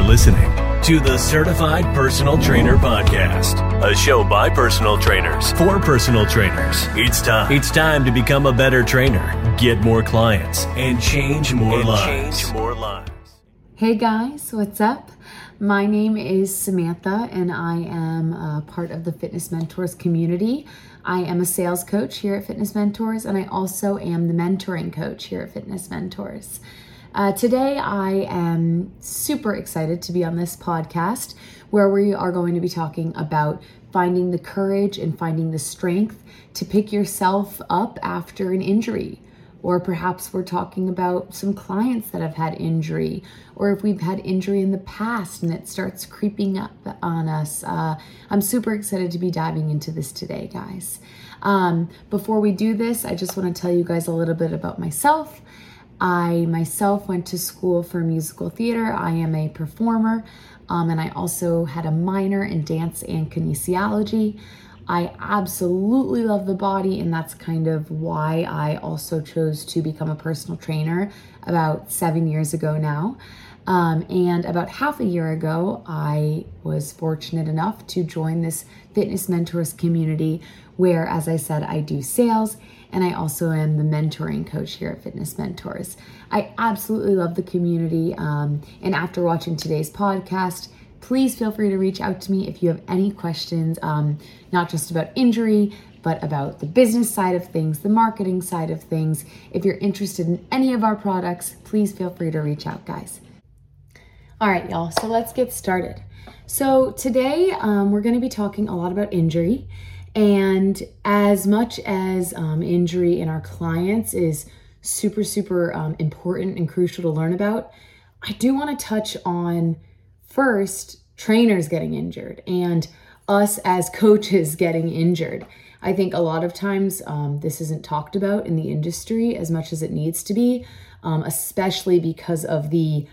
are listening to the Certified Personal Trainer Podcast, a show by personal trainers for personal trainers. It's time. It's time to become a better trainer, get more clients, and change more and lives. Change more lives. Hey guys, what's up? My name is Samantha, and I am a part of the Fitness Mentors community. I am a sales coach here at Fitness Mentors, and I also am the mentoring coach here at Fitness Mentors. Uh, today, I am super excited to be on this podcast where we are going to be talking about finding the courage and finding the strength to pick yourself up after an injury. Or perhaps we're talking about some clients that have had injury, or if we've had injury in the past and it starts creeping up on us. Uh, I'm super excited to be diving into this today, guys. Um, before we do this, I just want to tell you guys a little bit about myself. I myself went to school for musical theater. I am a performer, um, and I also had a minor in dance and kinesiology. I absolutely love the body, and that's kind of why I also chose to become a personal trainer about seven years ago now. Um, and about half a year ago, I was fortunate enough to join this fitness mentors community where, as I said, I do sales and I also am the mentoring coach here at Fitness Mentors. I absolutely love the community. Um, and after watching today's podcast, please feel free to reach out to me if you have any questions, um, not just about injury, but about the business side of things, the marketing side of things. If you're interested in any of our products, please feel free to reach out, guys. All right, y'all, so let's get started. So, today um, we're going to be talking a lot about injury. And as much as um, injury in our clients is super, super um, important and crucial to learn about, I do want to touch on first trainers getting injured and us as coaches getting injured. I think a lot of times um, this isn't talked about in the industry as much as it needs to be, um, especially because of the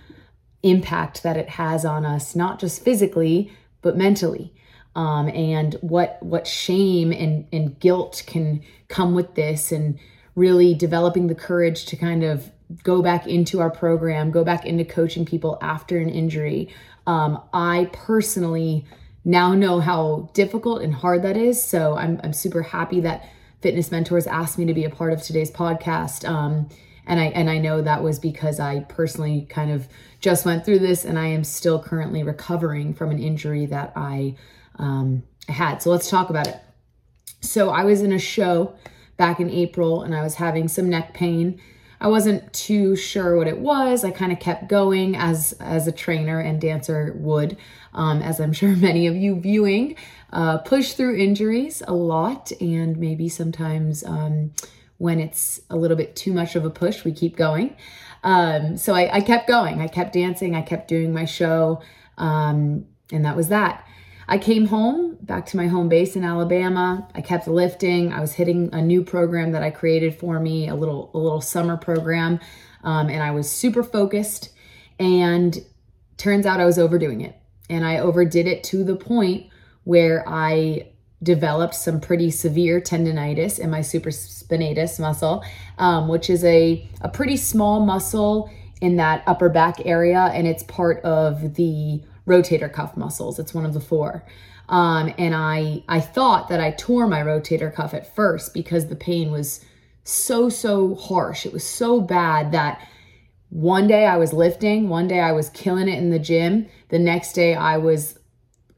impact that it has on us, not just physically, but mentally um, and what what shame and, and guilt can come with this and really developing the courage to kind of go back into our program go back into coaching people after an injury. Um, i personally now know how difficult and hard that is. So i'm, I'm super happy that fitness mentors asked me to be a part of today's podcast. Um, and i and i know that was because i personally kind of just went through this and i am still currently recovering from an injury that i um, I had. So let's talk about it. So I was in a show back in April and I was having some neck pain. I wasn't too sure what it was. I kind of kept going as as a trainer and dancer would, um, as I'm sure many of you viewing uh, push through injuries a lot, and maybe sometimes um, when it's a little bit too much of a push, we keep going. Um, so I, I, kept going. I kept dancing. I kept doing my show, um, and that was that. I came home back to my home base in Alabama. I kept lifting. I was hitting a new program that I created for me, a little a little summer program, um, and I was super focused. And turns out I was overdoing it, and I overdid it to the point where I developed some pretty severe tendonitis in my supraspinatus muscle, um, which is a a pretty small muscle in that upper back area, and it's part of the rotator cuff muscles. It's one of the four. Um, and I I thought that I tore my rotator cuff at first because the pain was so so harsh. It was so bad that one day I was lifting, one day I was killing it in the gym, the next day I was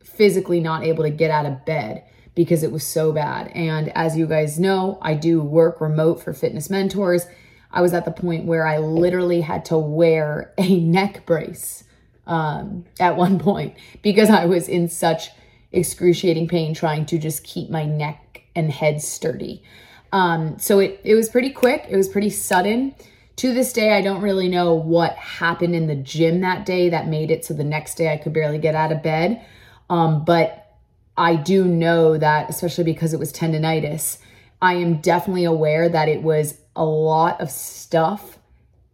physically not able to get out of bed because it was so bad. And as you guys know, I do work remote for fitness mentors. I was at the point where I literally had to wear a neck brace um, at one point because I was in such excruciating pain trying to just keep my neck and head sturdy. Um, so it, it was pretty quick, it was pretty sudden. To this day, I don't really know what happened in the gym that day that made it so the next day I could barely get out of bed. Um, but I do know that, especially because it was tendonitis, I am definitely aware that it was a lot of stuff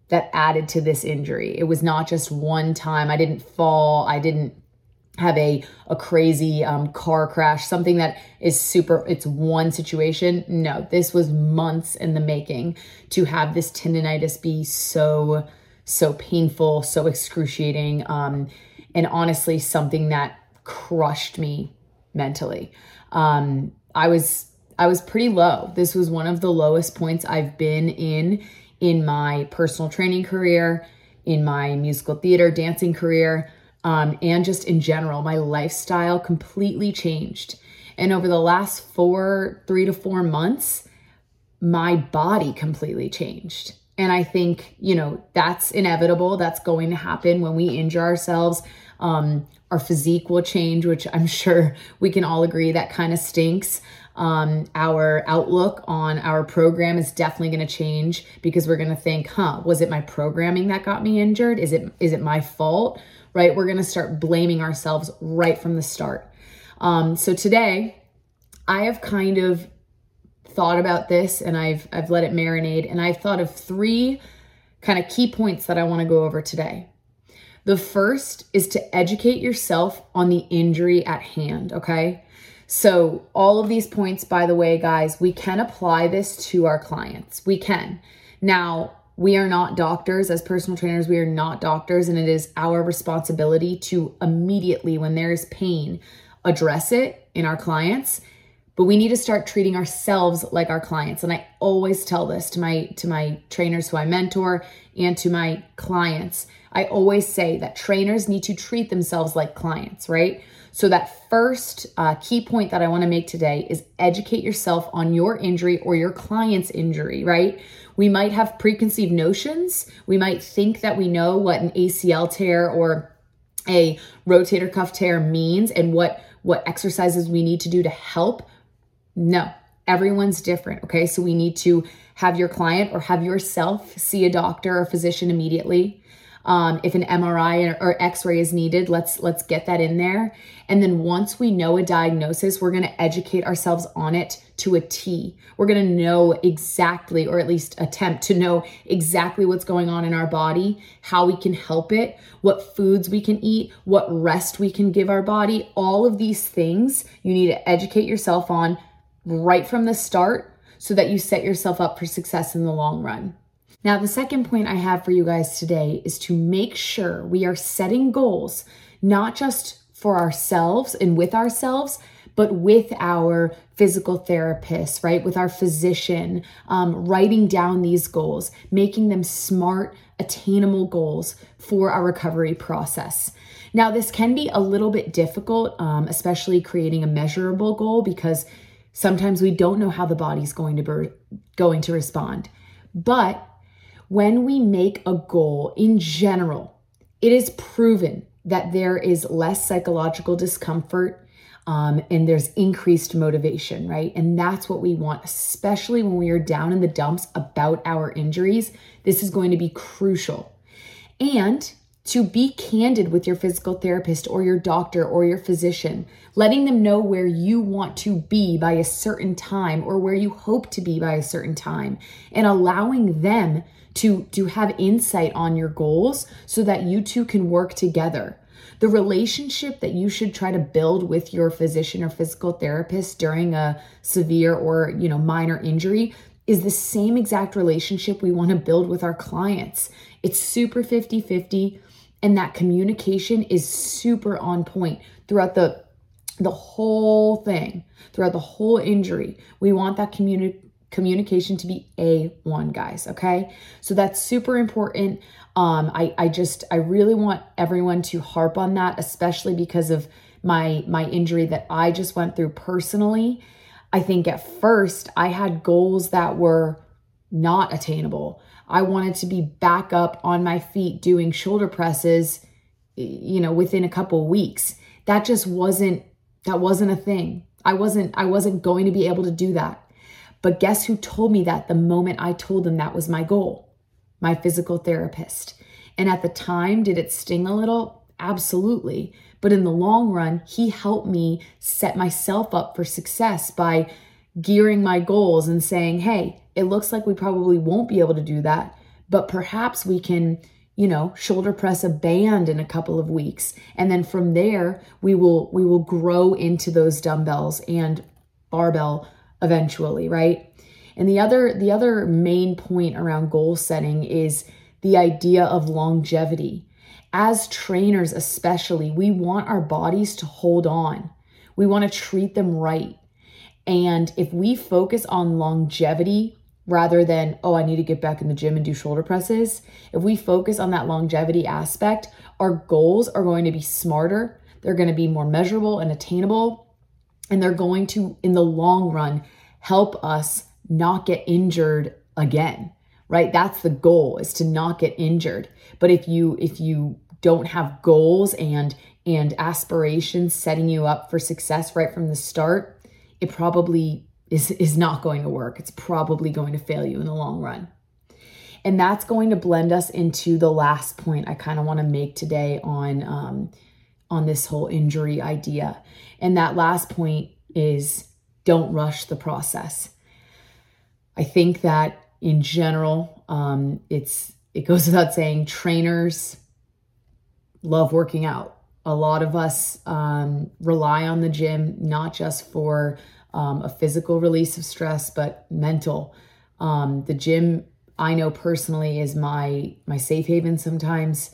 that added to this injury. It was not just one time. I didn't fall. I didn't have a a crazy um, car crash, something that is super. It's one situation. No, this was months in the making to have this tendonitis be so so painful, so excruciating. Um, and honestly, something that crushed me mentally. Um, I was I was pretty low. This was one of the lowest points I've been in in my personal training career, in my musical theater dancing career, um, and just in general. My lifestyle completely changed. And over the last four, three to four months, my body completely changed. And I think, you know, that's inevitable. That's going to happen when we injure ourselves. Um, our physique will change, which I'm sure we can all agree that kind of stinks. Um, our outlook on our program is definitely going to change because we're going to think, huh, was it my programming that got me injured? Is it is it my fault? Right? We're going to start blaming ourselves right from the start. Um, so today, I have kind of thought about this and I've I've let it marinate and I've thought of three kind of key points that I want to go over today. The first is to educate yourself on the injury at hand, okay? So, all of these points, by the way, guys, we can apply this to our clients. We can. Now, we are not doctors as personal trainers, we are not doctors, and it is our responsibility to immediately, when there is pain, address it in our clients but we need to start treating ourselves like our clients. And i always tell this to my to my trainers who i mentor and to my clients. I always say that trainers need to treat themselves like clients right? So that first uh, key point that i want to make today is educate yourself on your injury or your client's injury right? We might have preconceived notions. We might think that we know what an acl tear or a rotator cuff tear means and what what exercises we need to do to help no, everyone's different. Okay. So we need to have your client or have yourself see a doctor or physician immediately. Um, if an MRI or, X-ray is needed, let's let's get that in there. And then once we know a diagnosis, we're going to educate ourselves on it to a T. We're going to know exactly, or at least attempt to know exactly what's going on in our body, how we can help it, what foods we can eat, what rest we can give our body. All of these things you need to educate yourself on right from the start so that you set yourself up for success in the long run. Now, the second point I have for you guys today is to make sure we are setting goals, not just for ourselves and with ourselves, but with our physical therapist, right? With our physician, um, writing down these goals, making them smart, attainable goals for our recovery process. Now, this can be a little bit difficult, um, especially creating a measurable goal because Sometimes we don't know how the body's going to be going to respond. But when we make a goal in general, it is proven that there is less psychological discomfort um, and there's increased motivation, right? And that's what we want, especially when we are down in the dumps about our injuries. This is going to be crucial. And to be candid with your physical therapist or your doctor or your physician, letting them know where you want to be by a certain time or where you hope to be by a certain time, and allowing them to, to have insight on your goals so that you two can work together. The relationship that you should try to build with your physician or physical therapist during a severe or, you know, minor injury is the same exact relationship we want to build with our clients. It's super 50 50 and that communication is super on point throughout the the whole thing throughout the whole injury. We want that communi- communication to be a1 guys okay? So that's super important. Um i i just i really want everyone to harp on that especially because of my my injury that i just went through personally. I think at first i had goals that were not attainable I wanted to be back up on my feet doing shoulder presses, you know, within a couple weeks. That just wasn't that wasn't a thing. I wasn't I wasn't going to be able to do that. But guess who told me that the moment I told them that was my goal? My physical therapist. And at the time, did it sting a little? Absolutely. But in the long run, he helped me set myself up for success by gearing my goals and saying, hey, it looks like we probably won't be able to do that, but perhaps we can, you know, shoulder press a band in a couple of weeks. And then from there, we will we will grow into those dumbbells and barbell eventually, right? And the other the other main point around goal setting is the idea of longevity. as trainers, especially, we want our bodies to hold on. We want to treat them right. And if we focus on longevity rather than, oh, I need to get back in the gym and do shoulder presses, if we focus on that longevity aspect, our goals are going to be smarter. They're going to be more measurable and attainable. And they're going to, in the long run, help us not get injured again right that's the goal is to not get injured but if you if you don't have goals and and aspirations setting you up for success right from the start it probably is is not going to work it's probably going to fail you in the long run and that's going to blend us into the last point i kind of want to make today on um, on this whole injury idea and that last point is don't rush the process i think that in general. Um, it's it goes without saying, trainers love working out. A lot of us um, rely on the gym not just for um, a physical release of stress, but mental. Um, the gym, I know personally, is my my safe haven. Sometimes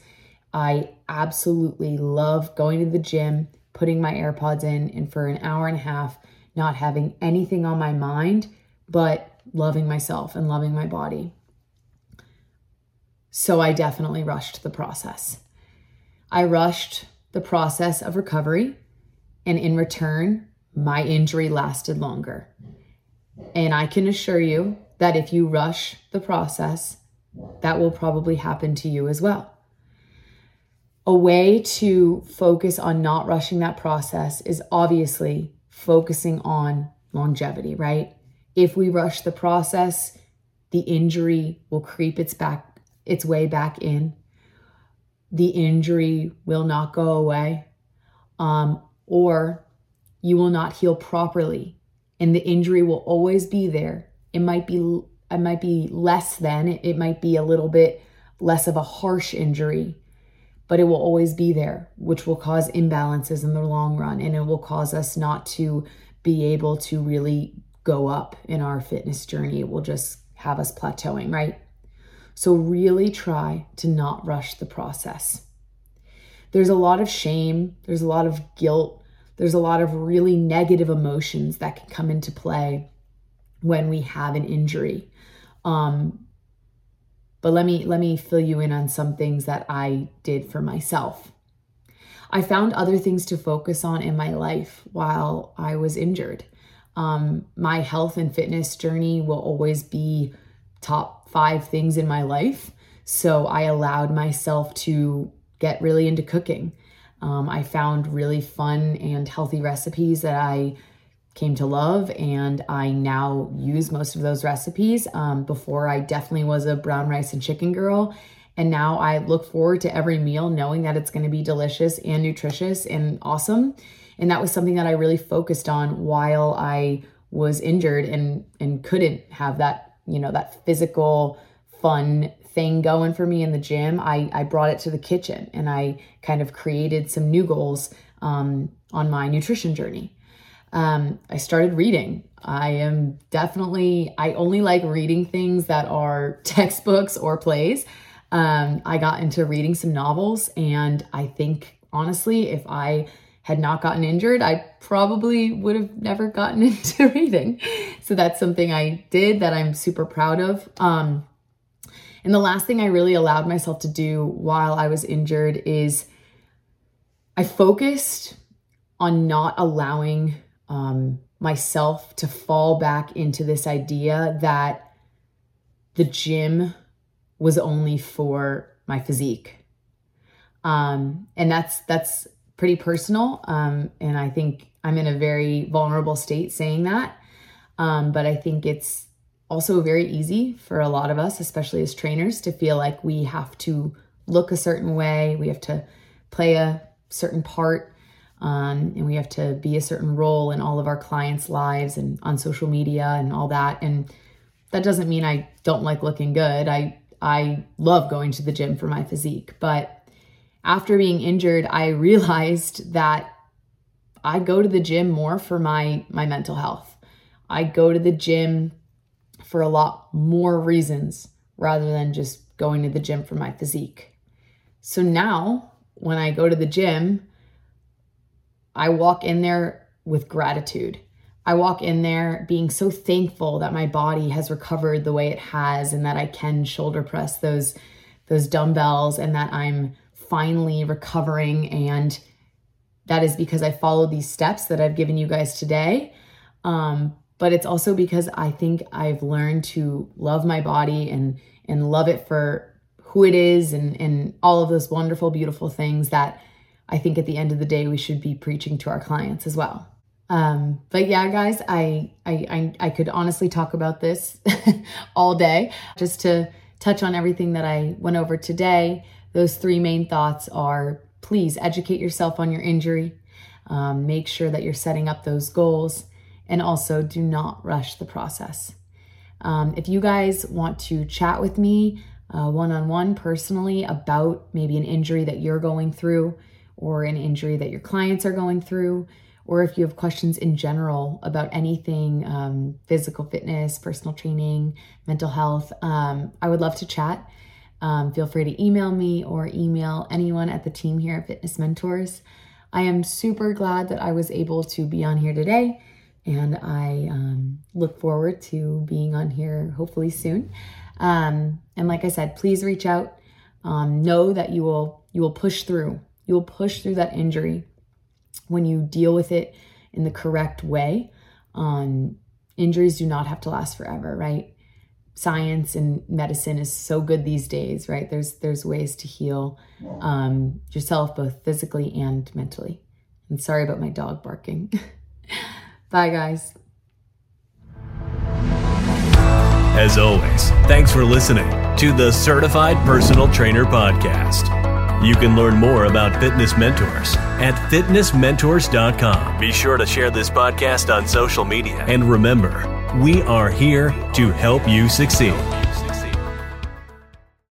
I absolutely love going to the gym, putting my AirPods in, and for an hour and a half, not having anything on my mind but loving myself and loving my body. So I definitely rushed the process. I rushed the process of recovery, and in return, my injury lasted longer. And I can assure you that if you rush the process, that will probably happen to you as well. A way to focus on not rushing that process is obviously focusing on longevity, right? If we rush the process, the injury will creep its back its way back in. The injury will not go away. Um, or you will not heal properly and the injury will always be there. It might be it might be less than, it, might be a little bit less of a harsh injury, but it will always be there, which will cause imbalances in the long run and it will cause us not to be able to really go up in our fitness journey. It will just have us plateauing, right? So, really try to not rush the process. There's a lot of shame, there's a lot of guilt, there's a lot of really negative emotions that can come into play when we have an injury. Um, but let me let me fill you in on some things that I did for myself. I found other things to focus on in my life while I was injured. Um, my health and fitness journey will always be top five things in my life. So I allowed myself to get really into cooking. Um, I found really fun and healthy recipes that I came to love, and I now use most of those recipes. Um, before, I definitely was a brown rice and chicken girl. And now I look forward to every meal knowing that it's going to be delicious and nutritious and awesome. And that was something that I really focused on while I was injured and and couldn't have that, you know, that physical fun thing going for me in the gym. I, I brought it to the kitchen and I kind of created some new goals um, on my nutrition journey. Um, I started reading. I am definitely, I only like reading things that are textbooks or plays. Um, I got into reading some novels, and I think honestly, if I had not gotten injured, I probably would have never gotten into reading. So that's something I did that I'm super proud of. Um, and the last thing I really allowed myself to do while I was injured is I focused on not allowing um, myself to fall back into this idea that the gym was only for my physique. Um, and that's that's pretty personal. Um, and I think I'm in a very vulnerable state saying that. Um, but I think it's also very easy for a lot of us, especially as trainers, to feel like we have to look a certain way, we have to play a certain part, um, and we have to be a certain role in all of our clients' lives and on social media and all that. And that doesn't mean I don't like looking good. I I love going to the gym for my physique, but after being injured, I realized that I go to the gym more for my my mental health. I go to the gym for a lot more reasons rather than just going to the gym for my physique. So now when I go to the gym, I walk in there with gratitude. I walk in there being so thankful that my body has recovered the way it has and that I can shoulder press those those dumbbells and that I'm finally recovering and that is because I followed these steps that I've given you guys today. Um, but it's also because I think I've learned to love my body and and love it for who it is and and all of those wonderful, beautiful things that I think at the end of the day we should be preaching to our clients as well. Um, but yeah, guys, I, I I I could honestly talk about this all day. Just to touch on everything that I went over today, those three main thoughts are please educate yourself on your injury, um, make sure that you're setting up those goals, and also do not rush the process. Um, if you guys want to chat with me one on one personally about maybe an injury that you're going through or an injury that your clients are going through, or if you have questions in general about anything um, physical fitness, personal training, mental health, um, I would love to chat. Um, feel free to email me or email anyone at the team here at Fitness Mentors. I am super glad that I was able to be on here today, and I um, look forward to being on here hopefully soon. Um, and like I said, please reach out. Um, know that you will you will push through. You will push through that injury when you deal with it in the correct way. Um, injuries do not have to last forever, right? Science and medicine is so good these days, right? There's there's ways to heal um, yourself both physically and mentally. And sorry about my dog barking. Bye, guys. As always, thanks for listening to the Certified Personal Trainer Podcast. You can learn more about Fitness Mentors at fitnessmentors.com. Be sure to share this podcast on social media. And remember, we are here to help you succeed.